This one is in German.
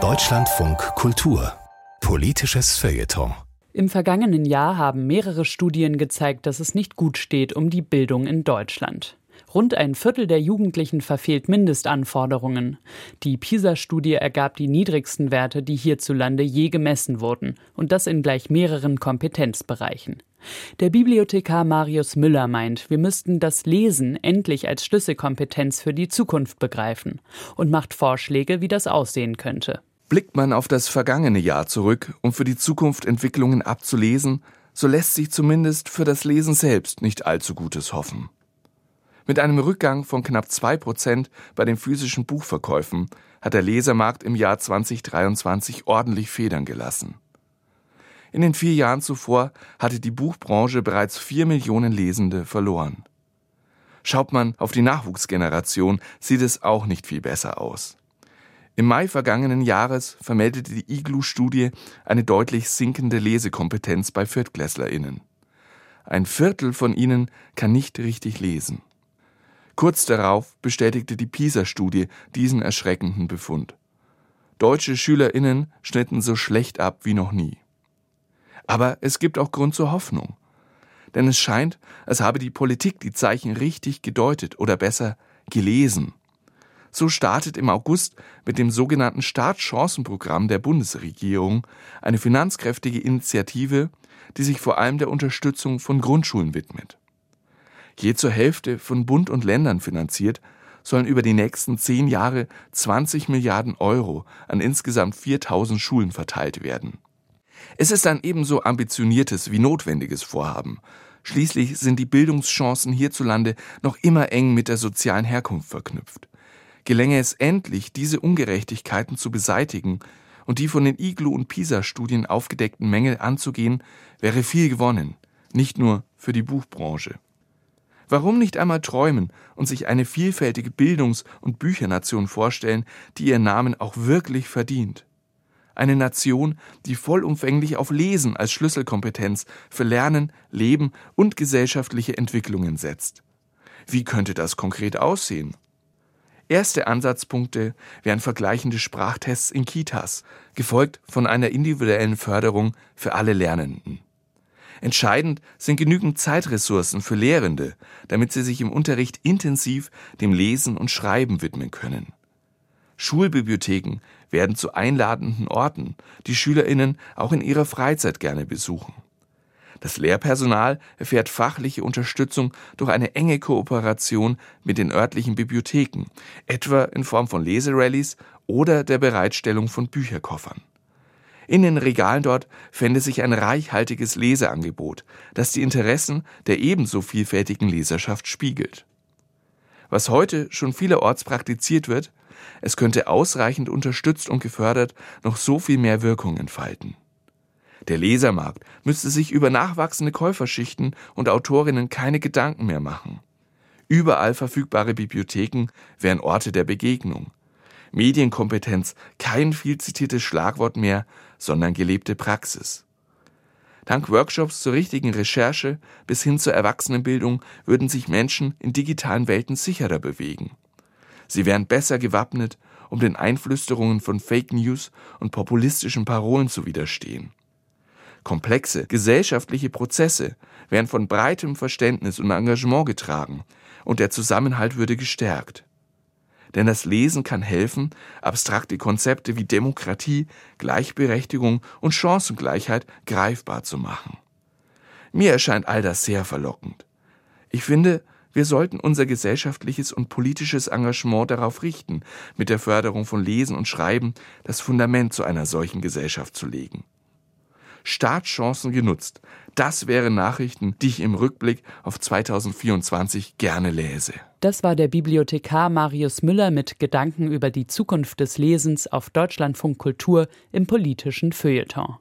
Deutschlandfunk Kultur Politisches Feuilleton im vergangenen Jahr haben mehrere Studien gezeigt, dass es nicht gut steht um die Bildung in Deutschland. Rund ein Viertel der Jugendlichen verfehlt Mindestanforderungen. Die PISA-Studie ergab die niedrigsten Werte, die hierzulande je gemessen wurden, und das in gleich mehreren Kompetenzbereichen. Der Bibliothekar Marius Müller meint, wir müssten das Lesen endlich als Schlüsselkompetenz für die Zukunft begreifen und macht Vorschläge, wie das aussehen könnte. Blickt man auf das vergangene Jahr zurück, um für die Zukunft Entwicklungen abzulesen, so lässt sich zumindest für das Lesen selbst nicht allzu Gutes hoffen. Mit einem Rückgang von knapp zwei Prozent bei den physischen Buchverkäufen hat der Lesermarkt im Jahr 2023 ordentlich Federn gelassen. In den vier Jahren zuvor hatte die Buchbranche bereits vier Millionen Lesende verloren. Schaut man auf die Nachwuchsgeneration, sieht es auch nicht viel besser aus. Im Mai vergangenen Jahres vermeldete die Iglu-Studie eine deutlich sinkende Lesekompetenz bei ViertklässlerInnen. Ein Viertel von ihnen kann nicht richtig lesen. Kurz darauf bestätigte die PISA-Studie diesen erschreckenden Befund. Deutsche SchülerInnen schnitten so schlecht ab wie noch nie. Aber es gibt auch Grund zur Hoffnung. Denn es scheint, als habe die Politik die Zeichen richtig gedeutet oder besser gelesen. So startet im August mit dem sogenannten Startchancenprogramm der Bundesregierung eine finanzkräftige Initiative, die sich vor allem der Unterstützung von Grundschulen widmet je zur Hälfte von Bund und Ländern finanziert, sollen über die nächsten zehn Jahre 20 Milliarden Euro an insgesamt 4000 Schulen verteilt werden. Es ist ein ebenso ambitioniertes wie notwendiges Vorhaben. Schließlich sind die Bildungschancen hierzulande noch immer eng mit der sozialen Herkunft verknüpft. Gelänge es endlich, diese Ungerechtigkeiten zu beseitigen und die von den Iglu- und PISA-Studien aufgedeckten Mängel anzugehen, wäre viel gewonnen, nicht nur für die Buchbranche. Warum nicht einmal träumen und sich eine vielfältige Bildungs- und Büchernation vorstellen, die ihren Namen auch wirklich verdient? Eine Nation, die vollumfänglich auf Lesen als Schlüsselkompetenz für Lernen, Leben und gesellschaftliche Entwicklungen setzt. Wie könnte das konkret aussehen? Erste Ansatzpunkte wären vergleichende Sprachtests in Kitas, gefolgt von einer individuellen Förderung für alle Lernenden. Entscheidend sind genügend Zeitressourcen für Lehrende, damit sie sich im Unterricht intensiv dem Lesen und Schreiben widmen können. Schulbibliotheken werden zu einladenden Orten, die Schülerinnen auch in ihrer Freizeit gerne besuchen. Das Lehrpersonal erfährt fachliche Unterstützung durch eine enge Kooperation mit den örtlichen Bibliotheken, etwa in Form von Leserallies oder der Bereitstellung von Bücherkoffern. In den Regalen dort fände sich ein reichhaltiges Leseangebot, das die Interessen der ebenso vielfältigen Leserschaft spiegelt. Was heute schon vielerorts praktiziert wird, es könnte ausreichend unterstützt und gefördert noch so viel mehr Wirkung entfalten. Der Lesermarkt müsste sich über nachwachsende Käuferschichten und Autorinnen keine Gedanken mehr machen. Überall verfügbare Bibliotheken wären Orte der Begegnung, Medienkompetenz kein viel zitiertes Schlagwort mehr, sondern gelebte Praxis. Dank Workshops zur richtigen Recherche bis hin zur Erwachsenenbildung würden sich Menschen in digitalen Welten sicherer bewegen. Sie wären besser gewappnet, um den Einflüsterungen von Fake News und populistischen Parolen zu widerstehen. Komplexe gesellschaftliche Prozesse wären von breitem Verständnis und Engagement getragen und der Zusammenhalt würde gestärkt denn das Lesen kann helfen, abstrakte Konzepte wie Demokratie, Gleichberechtigung und Chancengleichheit greifbar zu machen. Mir erscheint all das sehr verlockend. Ich finde, wir sollten unser gesellschaftliches und politisches Engagement darauf richten, mit der Förderung von Lesen und Schreiben das Fundament zu einer solchen Gesellschaft zu legen. Startchancen genutzt. Das wären Nachrichten, die ich im Rückblick auf 2024 gerne lese. Das war der Bibliothekar Marius Müller mit Gedanken über die Zukunft des Lesens auf Deutschlandfunk Kultur im politischen Feuilleton.